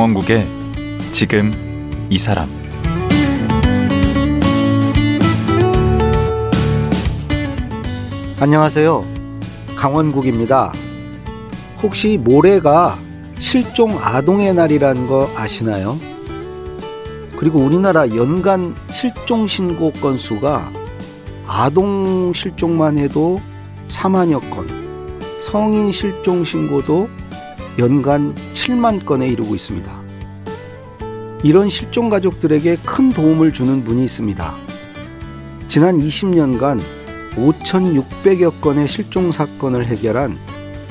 강원국의 지금 이 사람 안녕하세요. 강원국입니다. 혹시 모레가 실종 아동의 날이라는 거 아시나요? 그리고 우리나라 연간 실종 신고 건수가 아동 실종만 해도 4만여 건, 성인 실종 신고도 연간 7만 건에 이르고 있습니다. 이런 실종 가족들에게 큰 도움을 주는 분이 있습니다. 지난 20년간 5,600여 건의 실종 사건을 해결한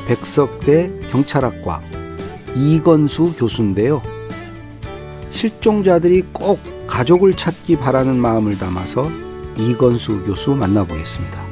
백석대 경찰학과 이건수 교수인데요. 실종자들이 꼭 가족을 찾기 바라는 마음을 담아서 이건수 교수 만나보겠습니다.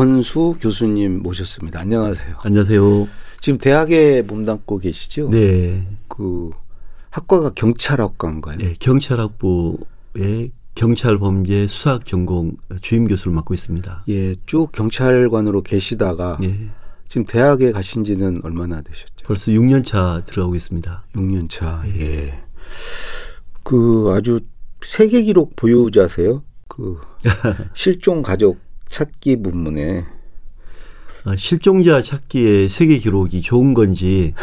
이건수 교수님 모셨습니다. 안녕하세요. 안녕하세요. 지금 대학에 몸담고 계시죠? 네. 그 학과가 경찰학과인가요? 네, 경찰학부의 경찰 범죄 수사학 전공 주임 교수를 맡고 있습니다. 예, 쭉 경찰관으로 계시다가 예. 지금 대학에 가신 지는 얼마나 되셨죠? 벌써 6년 차 들어가고 있습니다. 6년 차. 예. 그 아주 세계 기록 보유자세요. 그 실종 가족 찾기 부문에 아, 실종자 찾기의 세계 기록이 좋은 건지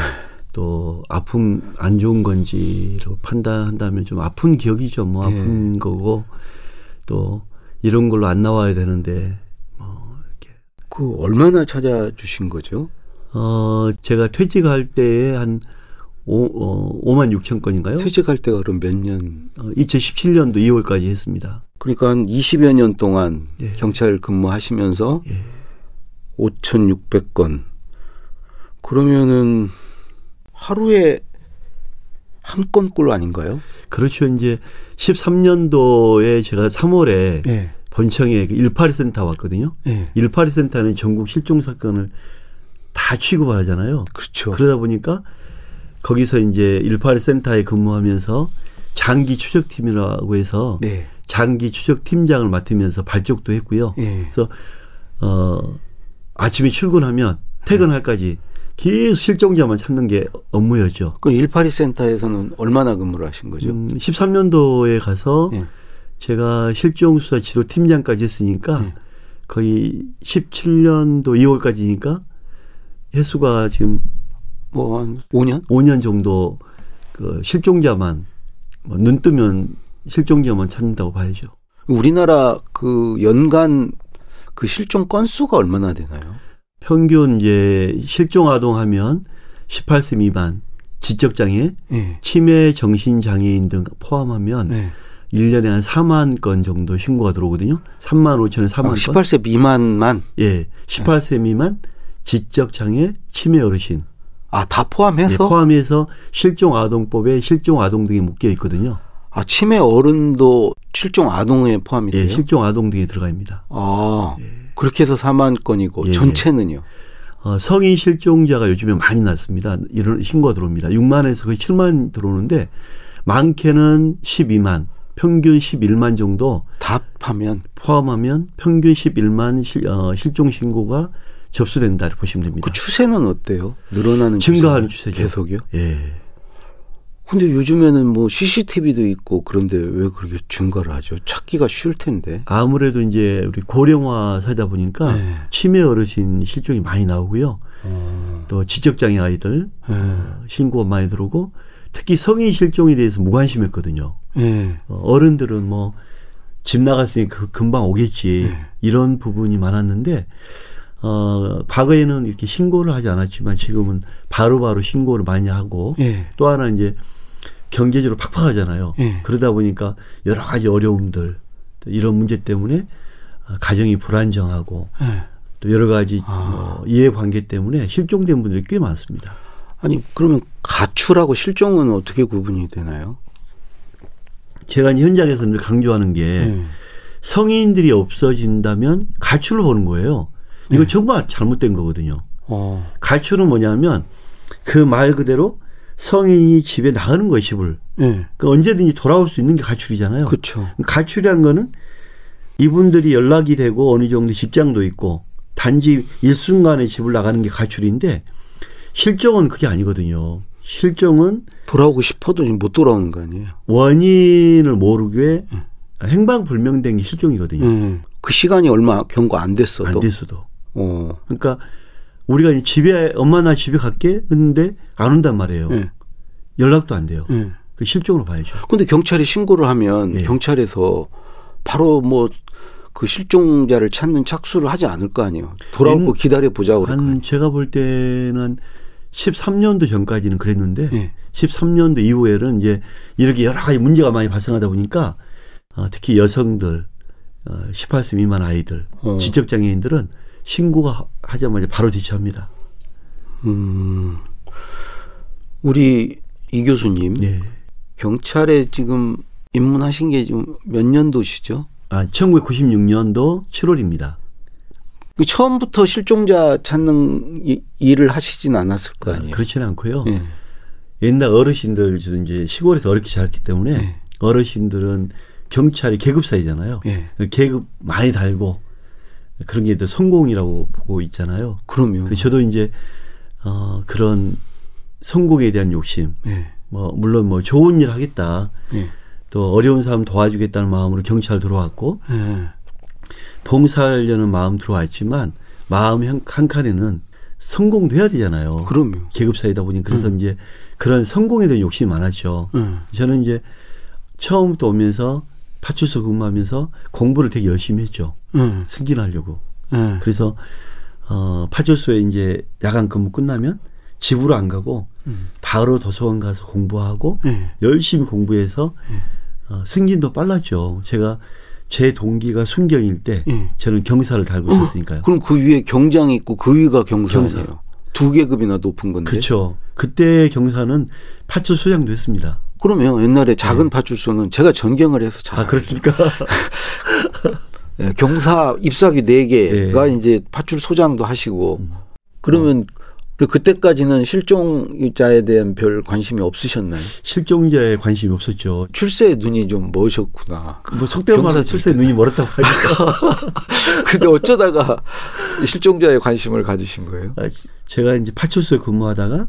또 아픔 안 좋은 건지로 판단한다면 좀 아픈 기억이죠. 뭐 아픈 예. 거고 또 이런 걸로 안 나와야 되는데 뭐 이렇게 그 얼마나 찾아주신 거죠? 어 제가 퇴직할 때에 한 5, 어, 5만 6천 건인가요? 퇴직할 때가 그럼 몇 년? 어, 2017년도 2월까지 했습니다. 그러니까 한 20여 년 동안 예. 경찰 근무하시면서 예. 5,600건. 그러면은 하루에 한 건꼴 아닌가요? 그렇죠. 이제 13년도에 제가 3월에 예. 본청에 그 182센터 왔거든요. 예. 182센터는 전국 실종 사건을 다 취급을 하잖아요. 그렇죠. 그러다 보니까 거기서 이제 182센터에 근무하면서 장기 추적팀이라고 해서 네. 장기 추적 팀장을 맡으면서 발족도 했고요. 예. 그래서 어 아침에 출근하면 퇴근할까지 계속 실종자만 찾는 게 업무였죠. 그럼 182 센터에서는 얼마나 근무를 하신 거죠? 음, 13년도에 가서 예. 제가 실종 수사 지도 팀장까지 했으니까 예. 거의 17년도 2월까지니까 횟수가 지금 뭐 한 5년? 5년 정도 그 실종자만 뭐눈 뜨면 실종자만 찾는다고 봐야죠. 우리나라 그 연간 그 실종 건수가 얼마나 되나요? 평균 이제 실종 아동 하면 18세 미만 지적 장애, 예. 치매 정신 장애인 등 포함하면 네. 일 1년에 한 4만 건 정도 신고가 들어오거든요. 3만 5천에 4만 아, 건. 18세 미만만 예. 18세 미만 지적 장애 치매 어르신 아다 예, 포함해서 포함해서 실종 아동법에 실종 아동 등이 묶여 있거든요. 아 치매 어른도 실종 아동에 포함이 돼요? 예, 실종 아동 등이 들어갑니다. 아 그렇게 해서 4만 건이고 예. 전체는요? 어, 성인 실종자가 요즘에 많이 났습니다. 이런 신고가 들어옵니다. 6만에서 거의 7만 들어오는데 많게는 12만, 평균 11만 정도 답하면 포함하면 평균 11만 실, 어, 실종 신고가 접수된다 보시면 됩니다. 그 추세는 어때요? 늘어나는 증가하는 추세는? 추세죠. 계속이요? 예. 근데 요즘에는 뭐 CCTV도 있고 그런데 왜 그렇게 증가를 하죠? 찾기가 쉬울 텐데. 아무래도 이제 우리 고령화 사다 보니까 네. 치매 어르신 실종이 많이 나오고요. 어. 또 지적장애 아이들 예. 어, 신고가 많이 들어오고 특히 성인 실종에 대해서 무관심했거든요. 예. 어, 어른들은 뭐 집 나갔으니 그 금방 오겠지 네. 이런 부분이 많았는데 어 과거에는 이렇게 신고를 하지 않았지만 지금은 바로바로 신고를 많이 하고 예. 또 하나 이제 경제적으로 팍팍하잖아요. 예. 그러다 보니까 여러 가지 어려움들 또 이런 문제 때문에 어, 가정이 불안정하고 예. 또 여러 가지 아. 뭐 이해관계 때문에 실종된 분들이 꽤 많습니다. 아니 그러면 가출하고 실종은 어떻게 구분이 되나요? 제가 현장에서 늘 강조하는 게 예. 성인들이 없어진다면 가출을 보는 거예요. 이거 네. 정말 잘못된 거거든요. 어. 가출은 뭐냐면 그 말 그대로 성인이 집에 나가는 거예요, 집을. 예. 그 언제든지 돌아올 수 있는 게 가출이잖아요. 그렇죠. 가출이란 거는 이분들이 연락이 되고 어느 정도 직장도 있고 단지 일순간에 집을 나가는 게 가출인데 실종은 그게 아니거든요. 실종은 돌아오고 싶어도 못 돌아오는 거 아니에요. 원인을 모르게 행방불명된 게 실종이거든요. 예. 그 시간이 얼마 경과 안 됐어도. 안 됐어도. 어. 그러니까 우리가 이제 집에 엄마 나 집에 갈게 했는데 안 온단 말이에요. 예. 연락도 안 돼요. 예. 그 실종으로 봐야죠. 근데 경찰에 신고를 하면 예. 경찰에서 바로 뭐 그 실종자를 찾는 착수를 하지 않을 거 아니에요. 돌아오고 엔- 기다려 보자고. 한 제가 볼 때는 13년도 전까지는 그랬는데 예. 13년도 이후에는 이제 이렇게 여러 가지 문제가 많이 발생하다 보니까 어, 특히 여성들 어, 18세 미만 아이들 어. 지적 장애인들은 신고가 하- 하자마자 바로 대처합니다. 음. 우리 이 교수님 예. 경찰에 지금 입문하신 게 지금 몇 년도시죠? 아, 1996년도 7월입니다. 그 처음부터 실종자 찾는 이- 일을 하시진 않았을 거 아니에요. 그렇지는 않고요. 예. 옛날 어르신들 이제 시골에서 어렵게 자랐기 때문에 예. 어르신들은 경찰이 계급 사이잖아요. 예. 계급 많이 달고 그런 게더 성공이라고 보고 있잖아요. 그럼요. 저도 이제 어 그런 성공에 대한 욕심, 예. 뭐 물론 뭐 좋은 일 하겠다, 예. 또 어려운 사람 도와주겠다는 마음으로 경찰 들어왔고 예. 봉사하려는 마음 들어왔지만 마음 한, 한 칸에는 성공돼야 되잖아요. 그럼요. 계급 사이다 보니 음. 그래서 이제 그런 성공에 대한 욕심이 많았죠. 예. 저는 이제 처음부터 오면서 파출소 근무하면서 공부를 되게 열심히 했죠. 예. 승진하려고. 예. 그래서 어 파출소에 이제 야간 근무 끝나면 집으로 안 가고 음. 바로 도서관 가서 공부하고 예. 열심히 공부해서 어, 승진도 빨랐죠. 제가 제 동기가 순경일 때 예. 저는 경사를 달고 어머, 있었으니까요. 그럼 그 위에 경장이 있고 그 위가 경사예요. 경사. 두 계급이나 높은 건데. 그렇죠. 그때 경사는 파출소장도 했습니다. 그러면 옛날에 작은 파출소는 제가 전경을 해서 잘 네. 아 그렇습니까? 예, 경사 입사기 네 개가 예. 음. 이제 파출 소장도 하시고 그러면 그리고 그때까지는 실종자에 대한 별 관심이 없으셨나요? 실종자에 관심이 없었죠. 출세에 눈이 좀 머셨구나. 뭐 속대로 말하면 경사 출세 눈이 멀었다고 하니까. 근데 어쩌다가 실종자에 관심을 가지신 거예요? 아, 제가 이제 파출소에 근무하다가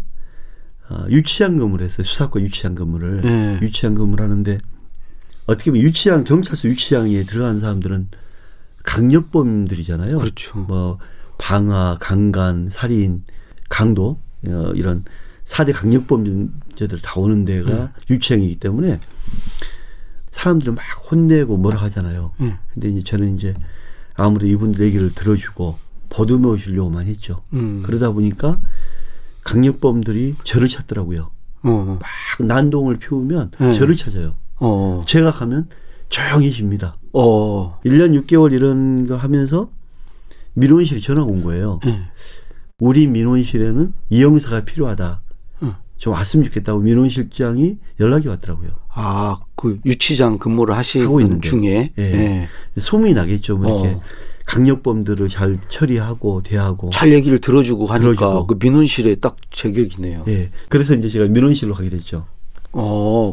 아, 유치원 근무를 했어요. 수사권 유치원 근무를. 예. 유치원 근무를 하는데 어떻게 보면 유치원 경찰서 유치원에 들어가는 사람들은 강력범들이잖아요. 그렇죠. 뭐 방화, 강간, 살인, 강도 어, 이런 사대 강력범죄들 다 오는 데가 음. 유치원이기 때문에 사람들을 막 혼내고 뭐라 하잖아요. 음. 근데 이제 저는 이제 아무래도 이분들 얘기를 들어주고 보듬어 주려고만 했죠. 음. 그러다 보니까 강력범들이 저를 찾더라고요. 어, 막 난동을 피우면 음. 저를 찾아요. 어, 제가 가면 조용해집니다. 어, 1년 6개월 이런 거 하면서 민원실에 전화가 온 거예요. 예. 우리 민원실에는 이 형사가 필요하다. 응. 좀 왔으면 좋겠다고 민원실장이 연락이 왔더라고요. 아, 그 유치장 근무를 하시는 하고 있는데. 중에 예. 예. 소문이 나겠죠. 뭐 이렇게 어. 강력범들을 잘 처리하고 대하고. 잘 얘기를 들어주고 하니까 들어주고. 그 민원실에 딱 제격이네요. 예. 그래서 이제 제가 민원실로 가게 됐죠. 어,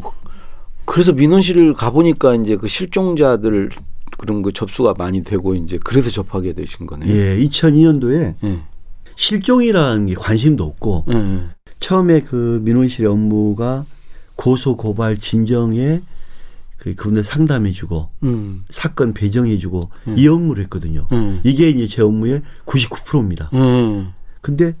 그래서 민원실을 가보니까 이제 그 실종자들 그런 거 접수가 많이 되고 이제 그래서 접하게 되신 거네요. 예. 2002년도에 예. 실종이라는 게 관심도 없고 예. 처음에 그 민원실의 업무가 고소 고발 진정에 그 그분들 상담해주고 음. 사건 배정해주고 음. 이 업무를 했거든요. 음. 이게 이제 제 업무의 99%입니다. 음. 근데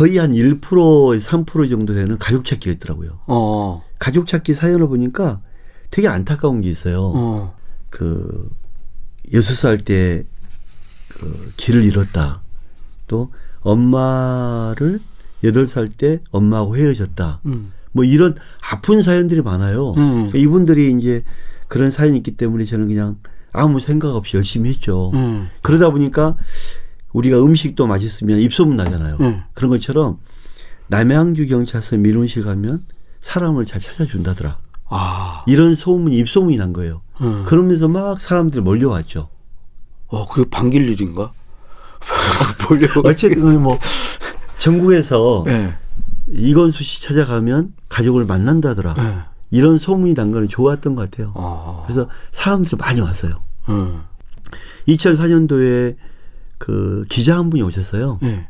거의 한 1%에서 3% 정도 되는 가족 찾기가 있더라고요. 어. 가족 찾기 사연을 보니까 되게 안타까운 게 있어요. 어. 그 여섯 살 때 그 길을 잃었다. 또 엄마를 여덟 살 때 엄마하고 헤어졌다. 음. 뭐 이런 아픈 사연들이 많아요. 음. 이분들이 이제 그런 사연이 있기 때문에 저는 그냥 아무 생각 없이 열심히 했죠. 음. 그러다 보니까 우리가 음식도 맛있으면 입소문 나잖아요. 음. 그런 것처럼 남양주 경찰서 민원실 가면 사람을 잘 찾아준다더라. 아. 이런 소문이 입소문이 난 거예요. 음. 그러면서 막 사람들이 몰려왔죠. 어, 그게 반길 일인가? 몰려. 어쨌든 뭐 전국에서 예. 이건수 씨 찾아가면 가족을 만난다더라. 네. 이런 소문이 난 거는 좋았던 것 같아요. 아. 그래서 사람들이 많이 왔어요. 음. 2004년도에 그 기자 한 분이 오셨어요. 네.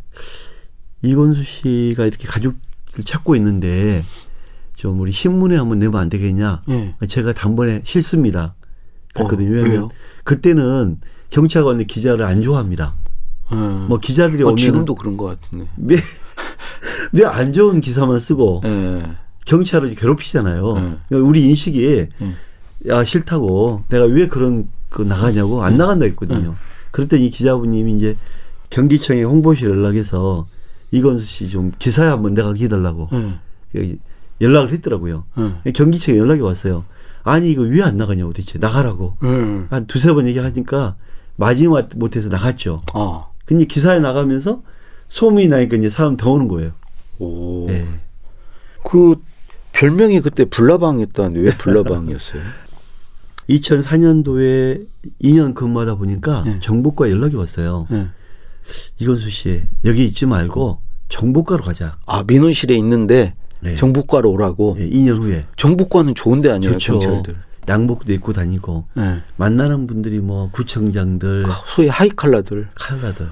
이건수 씨가 이렇게 가족을 찾고 있는데 좀 우리 신문에 한번 내면 안 되겠냐? 네. 제가 단번에 싫습니다. 그랬거든요. 어, 왜냐면? 그때는 경찰관이 기자를 안 좋아합니다. 음. 뭐 기자들이 어, 오면 지금도 그런 것 같은데. 왜 안 좋은 기사만 쓰고 예. 경찰을 괴롭히잖아요. 네. 그러니까 우리 인식이 음. 야 싫다고 내가 왜 그런 거 나가냐고 안 나간다 했거든요. 그랬더니 이 기자분님이 이제 경기청에 홍보실 연락해서 이건수 씨 좀 기사에 한번 내가 해달라고 예. 연락을 했더라고요. 예. 경기청에 연락이 왔어요. 아니 이거 왜 안 나가냐고 대체 나가라고 음. 한 두세 번 얘기하니까 마지막 못해서 나갔죠. 아. 근데 기사에 나가면서 소문이 나니까 이제 사람 더 오는 거예요. 오. 예. 그 별명이 그때 불나방이었다는데 왜 불나방이었어요? 2004년도에 2년 근무하다 보니까 네. 정보과 연락이 왔어요. 예. 이건수 씨 여기 있지 말고 정보과로 가자. 아 민원실에 있는데 네. 정보과로 오라고. 예, 2년 후에 정보과는 좋은데 아니에요 좋죠. 경찰들. 양복도 입고 다니고 예. 만나는 분들이 뭐 구청장들, 소위 하이칼라들. 칼라들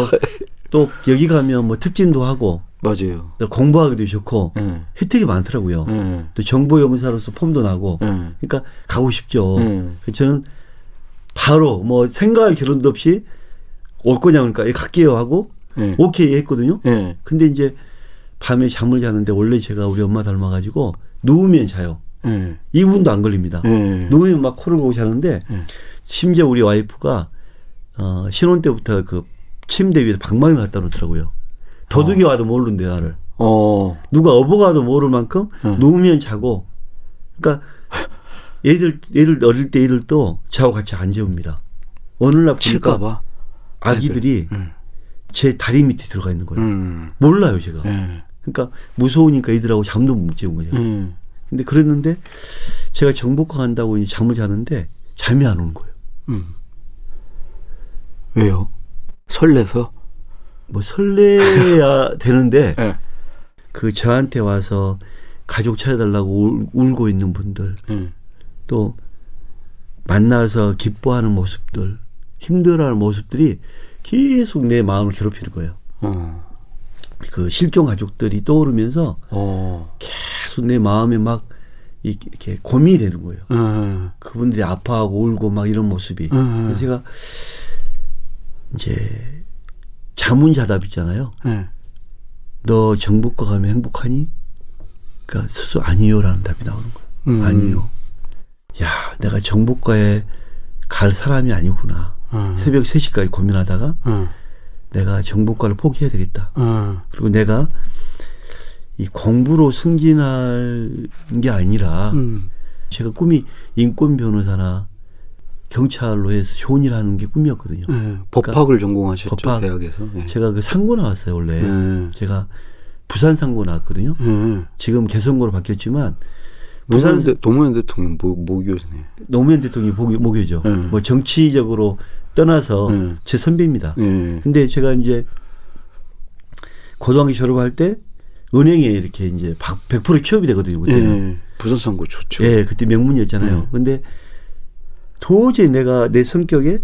또 여기 가면 뭐 특진도 하고 맞아요. 또 공부하기도 좋고 예. 혜택이 많더라고요. 예. 또 정보용사로서 폼도 나고 예. 그러니까 가고 싶죠. 음. 그래서 저는 바로 뭐 생각할 겨를도 없이 올 거냐 그러니까 예, 갈게요 하고 예. 오케이 했거든요. 예. 근데 이제 밤에 잠을 자는데 원래 제가 우리 엄마 닮아가지고 누우면 자요. 예. 2분도 안 걸립니다. 예. 누우면 막 코를 고고 자는데 음. 심지어 우리 와이프가 어, 신혼 때부터 그 침대 위에 방망이를 갖다 놓더라고요. 도둑이 와도 모르는데 나를. 어. 누가 어버가도 모를 만큼 음. 누우면 자고. 그러니까 애들 애들 어릴 때 애들도 저하고 같이 안 재웁니다. 어느 날 보니까 칠까봐. 아기들이 음. 제 다리 밑에 들어가 있는 거예요. 음. 몰라요 제가. 예. 그러니까 무서우니까 애들하고 잠도 못 재운 거예요. 음. 근데 그랬는데 제가 정복과 간다고 잠을 자는데 잠이 안 오는 거예요. 음. 왜요? 설레서? 뭐 설레야 되는데 예. 그 저한테 와서 가족 찾아달라고 울, 울고 있는 분들 음. 또 만나서 기뻐하는 모습들 힘들어하는 모습들이 계속 내 마음을 괴롭히는 거예요. 어. 그 실종 가족들이 떠오르면서 어. 계속 내 마음에 막 이- 이렇게 고민이 되는 거예요. 음. 그분들이 아파하고 울고 막 이런 모습이. 음. 그래서 제가 이제 자문자답 있잖아요. 예. 너 정복과 가면 행복하니? 그러니까 스스로 아니요라는 답이 나오는 거예요. 음. 아니요. 야, 내가 정복과에 갈 사람이 아니구나. 음. 새벽 3시까지 고민하다가 음. 내가 정복과를 포기해야 되겠다. 음. 그리고 내가 이 공부로 승진할 게 아니라 음. 제가 꿈이 인권 변호사나 경찰로 해서 하는 게 꿈이었거든요. 예. 법학을 전공하셨죠 법학. 대학에서. 예. 제가 그 상고 나왔어요, 원래. 음. 제가 부산 상고 나왔거든요. 음. 지금 개성고로 바뀌었지만 부산 노무현, 대, 노무현 대통령 모, 모교네. 노무현 대통령이 모교, 모교죠. 음. 뭐 정치적으로 떠나서 음. 제 선배입니다. 예. 근데 제가 이제 고등학교 졸업할 때 은행에 이렇게 이제 100% 취업이 되거든요. 그때는. 예. 부산 선거 좋죠. 예, 그때 명문이었잖아요. 음. 근데 도저히 내가 내 성격에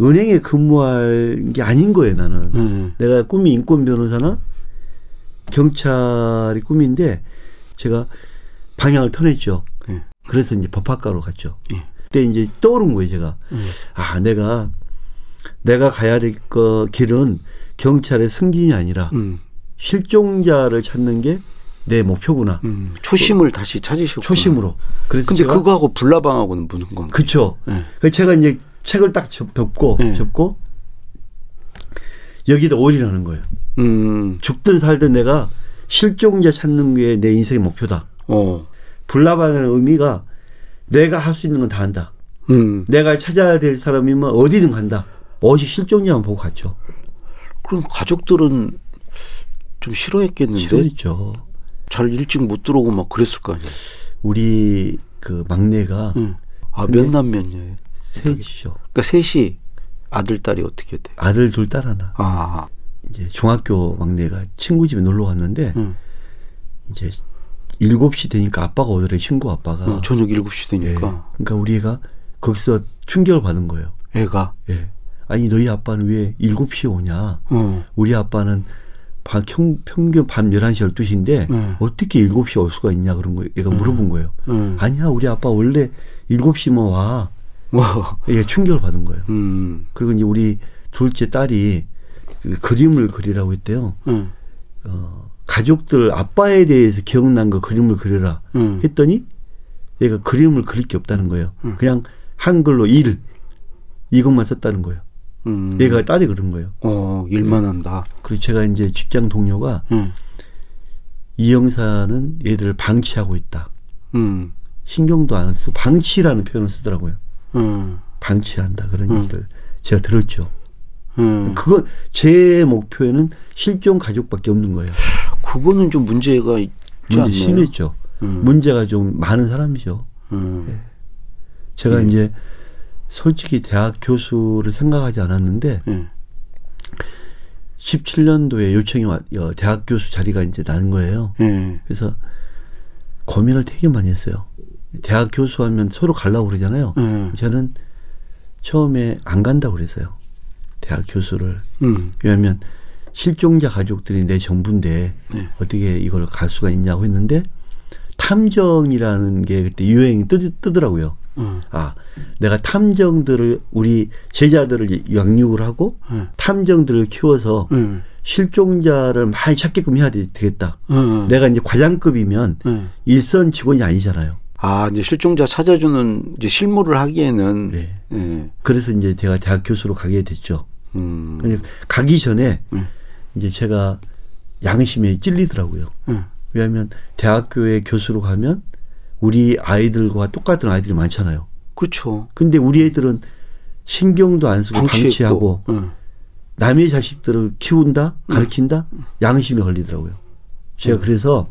은행에 근무할 게 아닌 거예요, 나는. 음. 내가 꿈이 인권 변호사나 경찰이 꿈인데 제가 방향을 터냈죠. 예. 그래서 이제 법학과로 갔죠. 예. 그때 이제 떠오른 거예요, 제가. 음. 아, 내가 내가 가야 될 거 길은 경찰의 승진이 아니라 음. 실종자를 찾는 게 내 목표구나. 음. 초심을 다시 찾으셨고. 초심으로. 그래서 근데 그거하고 불나방하고는 무슨 관계? 그쵸. 예. 그래서 제가 이제 책을 딱 접- 덮고 네. 접고 여기다 올인하는 거예요. 음. 죽든 살든 내가 실종자 찾는 게 내 인생의 목표다. 어. 불나방의 의미가 내가 할 수 있는 건 다 한다. 음. 내가 찾아야 될 사람이면 어디든 간다. 오직 실종자만 보고 갔죠. 그럼 가족들은 좀 싫어했겠는데 싫어했죠. 잘 일찍 못 들어오고 막 그랬을 거 아니에요. 우리 그 막내가 응. 아, 근데- 몇 남몇녀예요? 셋이죠. 그러니까 셋이 아들 딸이 어떻게 돼? 아들 둘 딸 하나. 아. 이제 중학교 막내가 친구 집에 놀러 갔는데 응. 이제 7시 되니까 아빠가 오더래 친구 아빠가. 어, 저녁 7시 예. 되니까 그러니까 우리 애가 거기서 충격을 받은 거예요. 애가 예. 아니 너희 아빠는 왜 7시에 오냐? 어. 우리 아빠는 밤, 평, 평균 밤 11시 12시인데 네. 어떻게 7시에 올 수가 있냐 그런 거 얘가 물어본 거예요. 음. 아니야 우리 아빠 원래 7시면 와. 뭐 이게 충격을 받은 거예요. 음. 그리고 이제 우리 둘째 딸이 그 그림을 그리라고 했대요. 음. 어, 가족들 아빠에 대해서 기억난 거 그림을 그려라 음. 했더니 얘가 그림을 그릴 게 없다는 거예요. 음. 그냥 한글로 일 이것만 썼다는 거예요. 음. 얘가 딸이 그런 거예요. 어, 일만 한다. 그리고 제가 이제 직장 동료가 음. 이 형사는 얘들을 방치하고 있다. 음. 신경도 안 쓰고 방치라는 표현을 쓰더라고요. 음. 방치한다 그런 음. 얘기를 제가 들었죠. 음. 그거 제 목표에는 실종 가족밖에 없는 거예요. 그거는 좀 문제가 있지 문제? 심했죠. 음. 문제가 좀 많은 사람이죠. 음. 제가 음. 이제 솔직히 대학 교수를 생각하지 않았는데 예. 17년도에 요청이 왔, 어, 대학 교수 자리가 이제 난 거예요. 예. 그래서 고민을 되게 많이 했어요. 대학 교수하면 서로 가려고 그러잖아요. 예. 저는 처음에 안 간다고 그랬어요. 대학 교수를. 음. 왜냐하면 실종자 가족들이 내 정부인데 네. 어떻게 이걸 갈 수가 있냐고 했는데 탐정이라는 게 그때 유행이 뜨, 뜨더라고요. 음. 아, 내가 탐정들을 우리 제자들을 양육을 하고 예. 탐정들을 키워서 음. 실종자를 많이 찾게끔 해야 되- 되겠다. 음. 내가 이제 과장급이면 음. 일선 직원이 아니잖아요. 아, 이제 실종자 찾아주는 이제 실무를 하기에는 네. 예. 그래서 이제 제가 대학 교수로 가게 됐죠. 음. 가기 전에 음. 이제 제가 양심에 찔리더라고요. 음. 왜냐하면 대학교에 교수로 가면 우리 아이들과 똑같은 아이들이 많잖아요. 그렇죠. 근데 우리 애들은 신경도 안 쓰고 방치하고 음. 남의 자식들을 키운다, 가르친다, 양심에 걸리더라고요. 제가 그래서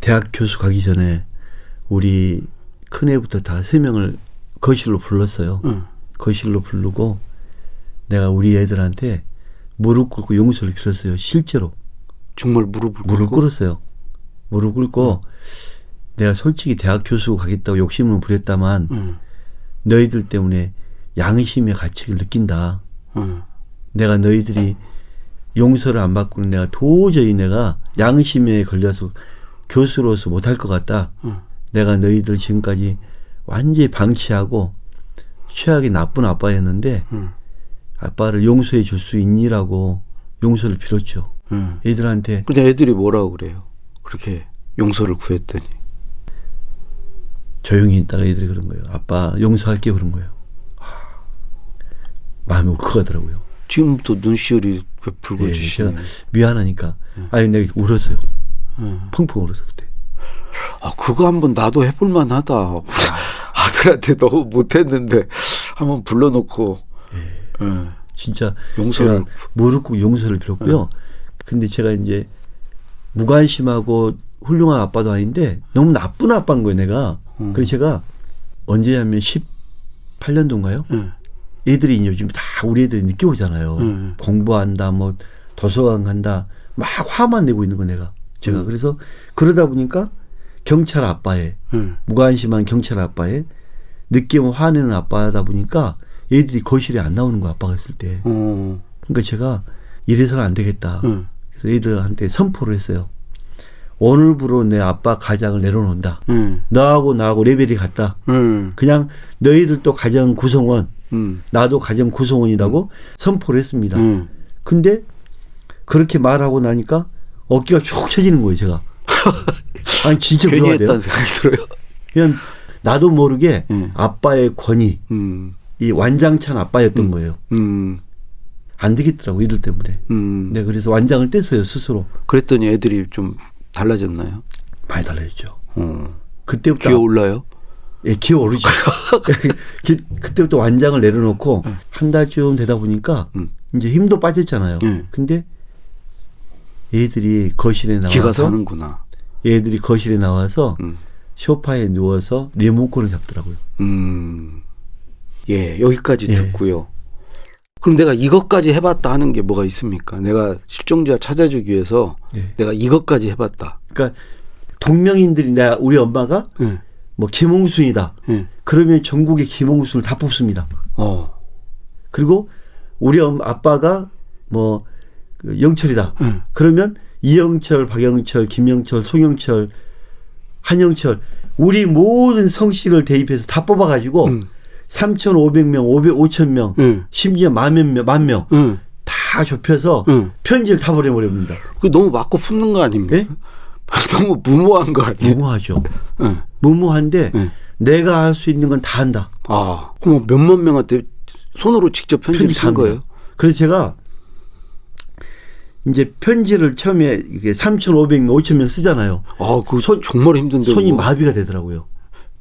대학 교수 가기 전에 우리 큰 애부터 다 세 명을 거실로 불렀어요. 음. 거실로 부르고 내가 우리 애들한테 무릎 꿇고 용서를 빌었어요. 실제로 정말 무릎을 무릎? 꿇었어요. 무릎 꿇고 내가 솔직히 대학 교수 가겠다고 욕심을 부렸다만 음. 너희들 때문에 양심의 가치를 느낀다. 음. 내가 너희들이 용서를 안 받고는 내가 도저히 내가 양심에 걸려서 교수로서 못할 것 같다. 음. 내가 너희들 지금까지 완전히 방치하고 최악의 나쁜 아빠였는데 음. 아빠를 용서해 줄 수 있니라고 용서를 빌었죠. 음. 애들한테 근데 애들이 뭐라고 그래요? 그렇게 용서를 구했더니. 조용히 있다가 애들이 그런 거예요. 아빠 용서할게 그런 거예요. 하, 마음이 울컥하더라고요. 지금도 눈시울이 예, 붉어지시네. 제가 미안하니까 아니 내가 울었어요. 음. 펑펑 울었어 그때. 아, 그거 한번 나도 해볼 만하다. 아들한테 너무 못했는데 한번 불러놓고. 예. 진짜 용서를 무릎 꿇고 용서를 빌었고요. 근데 제가 이제 무관심하고 훌륭한 아빠도 아닌데 너무 나쁜 아빠인 거예요, 내가. 음. 그래서 제가 언제냐면 18년도인가요? 예. 애들이 요즘 다 우리 애들이 늦게 오잖아요. 음. 공부한다, 뭐 도서관 간다, 막 화만 내고 있는 거 내가. 제가 음. 그래서 그러다 보니까 경찰 아빠에 예. 무관심한 경찰 아빠에 늦게 오면 화내는 아빠다 보니까 애들이 거실에 안 나오는 거야 아빠가 있을 때. 어. 그러니까 제가 이래서는 안 되겠다. 예. 그래서 애들한테 선포를 했어요. 오늘부로 내 아빠 가장을 내려놓는다. 예. 너하고 나하고 레벨이 같다. 예. 그냥 너희들도 가정 구성원, 음. 나도 가정 구성원이라고 선포를 했습니다. 음. 근데 그렇게 말하고 나니까 어깨가 쭉 쳐지는 거예요, 제가. 아니 진짜 괜히. 했다는 생각이 들어요. 그냥 나도 모르게 음. 아빠의 권위, 음. 이 완장찬 아빠였던 거예요. 음. 안 되겠더라고 이들 때문에. 음. 네, 그래서 완장을 뗐어요 스스로. 그랬더니 애들이 좀 달라졌나요? 많이 달라졌죠. 어. 그때부터 기어 올라요? 예, 기어 오르죠. 기- 그때부터 완장을 내려놓고 네. 한 달쯤 되다 보니까 음. 이제 힘도 빠졌잖아요. 네. 근데 애들이 거실에 기가 나와서 사는구나. 애들이 거실에 나와서 음. 소파에 누워서 리모컨을 잡더라고요. 음. 예, 여기까지 예. 듣고요. 그럼 내가 이것까지 해봤다 하는 게 뭐가 있습니까? 내가 실종자 찾아주기 위해서 예. 내가 이것까지 해봤다. 그러니까 동명인들이 내 우리 엄마가 예. 뭐 김홍순이다. 예. 그러면 전국의 김홍순을 다 뽑습니다. 어. 그리고 우리 엄 아빠가 뭐그 영철이다. 예. 그러면 이영철, 박영철, 김영철, 송영철, 한영철 우리 모든 성씨를 대입해서 다 뽑아가지고 음. 3,500명, 500, 5,000명, 응. 심지어 만명, 명, 만 명. 응. 다 좁혀서 응. 편지를 다 보내버립니다. 그 너무 맞고 품는 거 아닙니까? 예? 너무 무모한 거 아니에요? 무모하죠. 응. 무모한데 응. 내가 할 수 있는 건 다 한다. 아, 그럼 몇만 명한테 손으로 직접 편지를 편지 쓴다 거예요? 그래서 제가 이제 편지를 처음에 이게 3,500명, 5,000명 쓰잖아요. 아, 그 손 정말 힘든데. 손이. 마비가 되더라고요.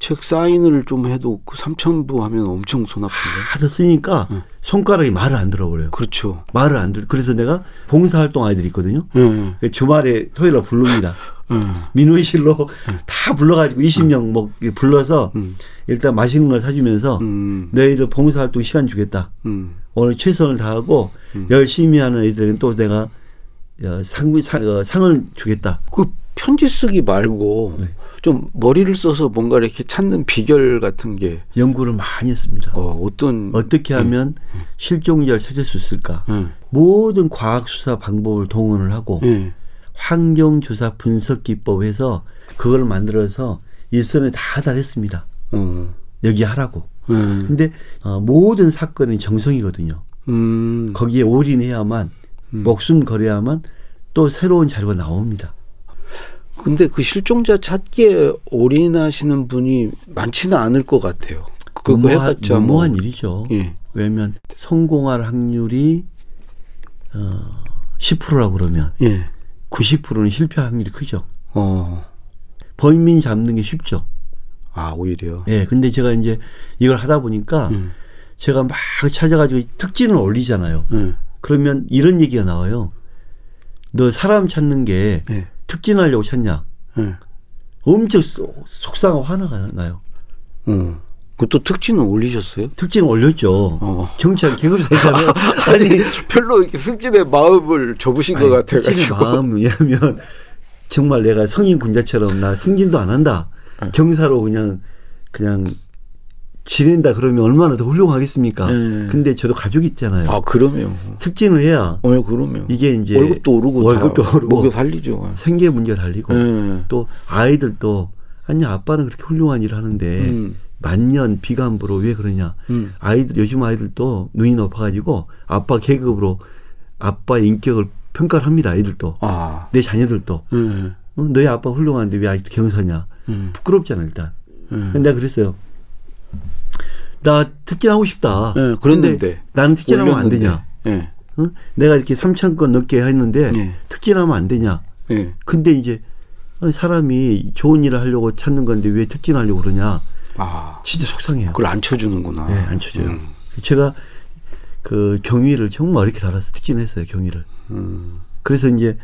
책 사인을 좀 해도 그 3천부 하면 엄청 손 아픈데. 하도 쓰니까 손가락이 말을 안 들어버려요. 그렇죠. 말을 안 들. 그래서 내가 봉사활동 아이들이 있거든요. 응. 그 주말에 토요일에 부릅니다. 응. 민원실로 다 불러가지고 20명 뭐 이렇게 불러서 음. 일단 맛있는 걸 사주면서 음. 너희들 봉사활동 시간 주겠다. 음. 오늘 최선을 다하고 열심히 하는 애들에게는 또 내가 어, 상, 상, 어, 상을 주겠다. 그 편지 쓰기 말고 네. 좀 머리를 써서 뭔가 이렇게 찾는 비결 같은 게 연구를 많이 했습니다. 어, 어떤 어떻게 하면 실종자를 찾을 수 있을까? 응. 모든 과학 수사 방법을 동원을 하고 응. 환경 조사 분석 기법에서 그걸 만들어서 일선에 다 달했습니다. 어. 여기 하라고. 응. 근데 어, 모든 사건은 정성이거든요. 음. 거기에 올인해야만 목숨 걸어야만 또 새로운 자료가 나옵니다. 근데 그 실종자 찾기에 올인하시는 분이 많지는 않을 것 같아요. 그거 무모한, 해봤자 뭐. 무모한 일이죠. 예. 왜냐하면 성공할 확률이 어, 10%라고 그러면 예. 90%는 실패 확률이 크죠. 어. 범인 잡는 게 쉽죠. 아 오히려. 예. 근데 제가 이제 이걸 하다 보니까 음. 제가 막 찾아가지고 특징을 올리잖아요. 예. 그러면 이런 얘기가 나와요. 너 사람 찾는 게 예. 특진하려고 찾냐? 예. 엄청 속- 속상하고 화나가 나요. 어. 그또 특징은 올리셨어요? 특징 올렸죠. 어. 경찰 계급사잖아요. 아니 별로 이렇게 승진의 마음을 접으신 것 같아가지고. 특진의 마음 왜냐하면 정말 내가 성인 군자처럼 나 승진도 안 한다. 네. 경사로 그냥 그냥 지낸다 그러면 얼마나 더 훌륭하겠습니까? 네. 근데 저도 가족이 있잖아요. 아 그러면. 특진을 해야 어 그러면. 이게 이제 월급도 오르고 월급도 다 오르고 먹여 살리죠. 생계 문제 달리고 예. 또 아이들도 아니 아빠는 그렇게 훌륭한 일을 하는데 음. 만년 비간부로 왜 그러냐? 음. 아이들 요즘 아이들도 눈이 높아가지고 아빠 계급으로 아빠 인격을 평가를 합니다. 아이들도 아. 내 자녀들도 예. 어, 너희 아빠 훌륭한데 왜 아직도 경사냐? 음. 부끄럽잖아 일단. 예. 근데 내가 그랬어요. 나 특진하고 싶다. 예, 그랬는데. 근데 나는 특진하면 안 되냐? 예. 어? 내가 이렇게 3천 건 넘게 했는데 예. 특진하면 안 되냐? 예. 근데 이제 사람이 좋은 일을 하려고 찾는 건데 왜 특진하려고 그러냐? 아. 진짜 속상해요. 그걸 안 쳐주는구나. 네, 안 쳐줘요. 음. 제가 그 경위를 정말 어렵게 달아서 특진했어요, 경위를. 음. 그래서 이제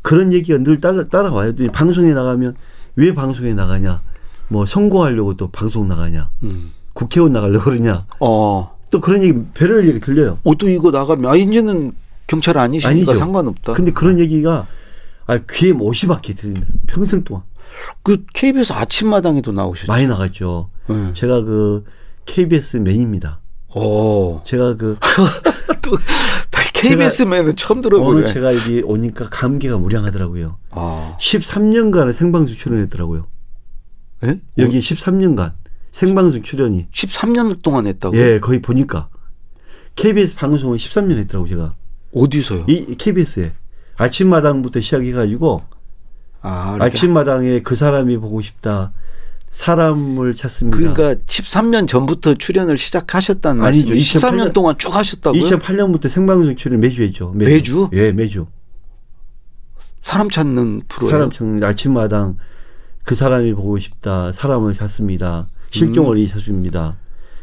그런 얘기가 늘 따라, 따라와요. 또 방송에 나가면 왜 방송에 나가냐? 뭐 성공하려고 또 방송 나가냐? 음. 국회의원 나가려고 그러냐? 어. 또 그런 얘기, 별별 얘기 들려요. 어, 또 이거 나가면, 아, 이제는 경찰 아니시니까 아니죠. 상관없다. 근데 그런 얘기가 아, 귀에 못이 박혀 들립니다. 평생 동안. 그 KBS 아침마당에도 나오셨죠. 많이 나갔죠. 음. 제가 그 KBS 맨입니다. 어. 제가 그 또, KBS맨은 처음 오늘 들어보네. 제가 여기 오니까 감기가 무량하더라고요. 아. 13년간을 생방송 출연했더라고요. 예? 여기 13년간 생방송 출연이 13년 동안 했다고? 예 거의 보니까 KBS 방송을 13년 했더라고 제가 어디서요? 이 KBS에 아침마당부터 시작해가지고 아, 이렇게 아침마당에 그 사람이 보고 싶다 사람을 찾습니다. 그러니까 13년 전부터 출연을 시작하셨다는 아니죠. 말이죠. 13년 2008년 동안 쭉 하셨다고요? 2008년부터 생방송 출연 매주 했죠. 매주? 예 매주. 사람 찾는 프로예요. 사람 찾는 아침마당 그 사람이 보고 싶다 사람을 찾습니다. 실종을 음. 찾습니다.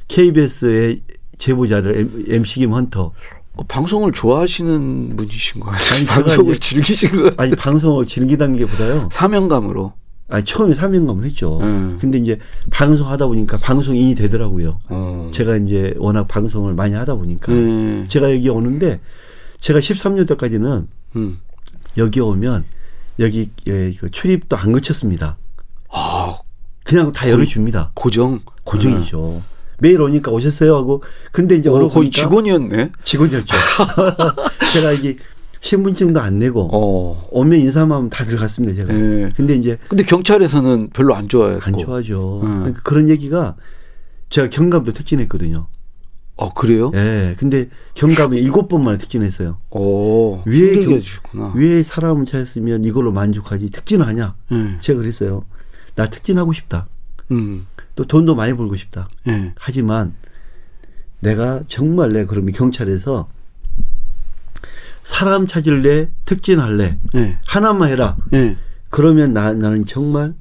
KBS의 제보자들 MC 김 헌터 어, 방송을 좋아하시는 분이신 거 아니에요? 아니, 방송을 이제- 즐기신 거 아니 방송을 즐기다는 게 보다요. 사명감으로. 아 처음에 사명감을 했죠. 음. 근데 이제 방송하다 보니까 방송인이 되더라고요. 어. 제가 이제 워낙 방송을 많이 하다 보니까 음. 제가 여기 오는데 제가 13년 때까지는 음. 여기 오면 여기 예, 그 출입도 안 거쳤습니다. 아, 그냥 다 열어줍니다. 고정. 고정이죠. 매일 오니까 오셨어요 하고 근데 이제 어, 거의 직원이었네. 직원이었죠. 제가 이게 신분증도 안 내고 어. 오면 인사만 하면 다 들어갔습니다 제가. 예. 근데 이제 근데 경찰에서는 별로 안 좋아했고. 안 좋아하죠. 음. 그러니까 그런 얘기가 제가 경감도 특진했거든요. 어, 그래요? 예. 근데 경감에 일곱 번 만에 특진했어요. 오. 왜 힘들게 경-. 왜 사람을 찾았으면 이걸로 만족하지 특진하냐? 예. 제가 그랬어요. 나 특진하고 싶다. 음. 또 돈도 많이 벌고 싶다. 예. 하지만 내가 정말 내 그러면 경찰에서 사람 찾을래 특진할래 예. 하나만 해라. 예. 그러면 나, 나는 정말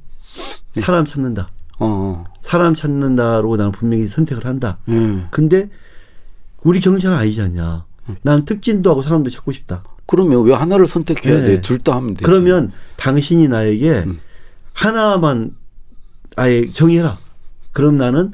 네. 사람 찾는다. 어. 사람 찾는다로 나는 분명히 선택을 한다. 예. 근데 우리 경찰은 아니지 않냐. 난 특진도 하고 사람도 찾고 싶다. 그러면 왜 하나를 선택해야 네. 돼? 둘 다 하면 되지. 그러면 당신이 나에게 음. 하나만 아예 정해라. 그럼 나는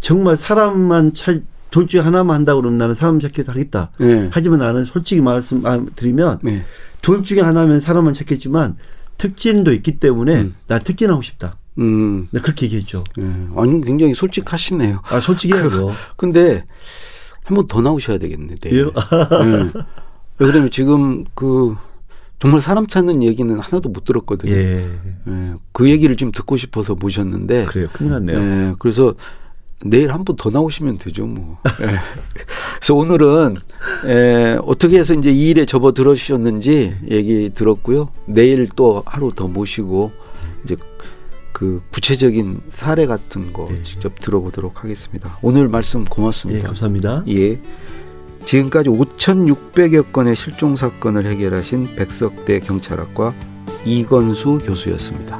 정말 사람만 찾, 둘 중에 하나만 한다고 그러면 나는 사람 찾기 하겠다. 예. 하지만 나는 솔직히 말씀드리면 예. 둘 중에 하나면 사람만 찾겠지만 특진도 있기 때문에 음. 나 특진하고 싶다. 음. 나 그렇게 얘기했죠. 예. 아니 굉장히 솔직하시네요. 아 솔직히 해야죠. 근데 한 번 더 나오셔야 되겠네. 내일. 예? 예. 왜 그러면 지금 그 정말 사람 찾는 얘기는 하나도 못 들었거든요. 예. 예. 그 얘기를 좀 듣고 싶어서 모셨는데. 그래요. 큰일 났네요. 예. 그래서 내일 한 번 더 나오시면 되죠, 뭐. 예. 그래서 오늘은 에, 어떻게 해서 이제 이 일에 접어 들으셨는지 얘기 들었고요. 내일 또 하루 더 모시고 이제 그 구체적인 사례 같은 거 예. 직접 들어보도록 하겠습니다. 오늘 말씀 예, 고맙습니다. 감사합니다. 예. 지금까지 5,600여 건의 실종 사건을 해결하신 백석대 경찰학과 이건수 교수였습니다.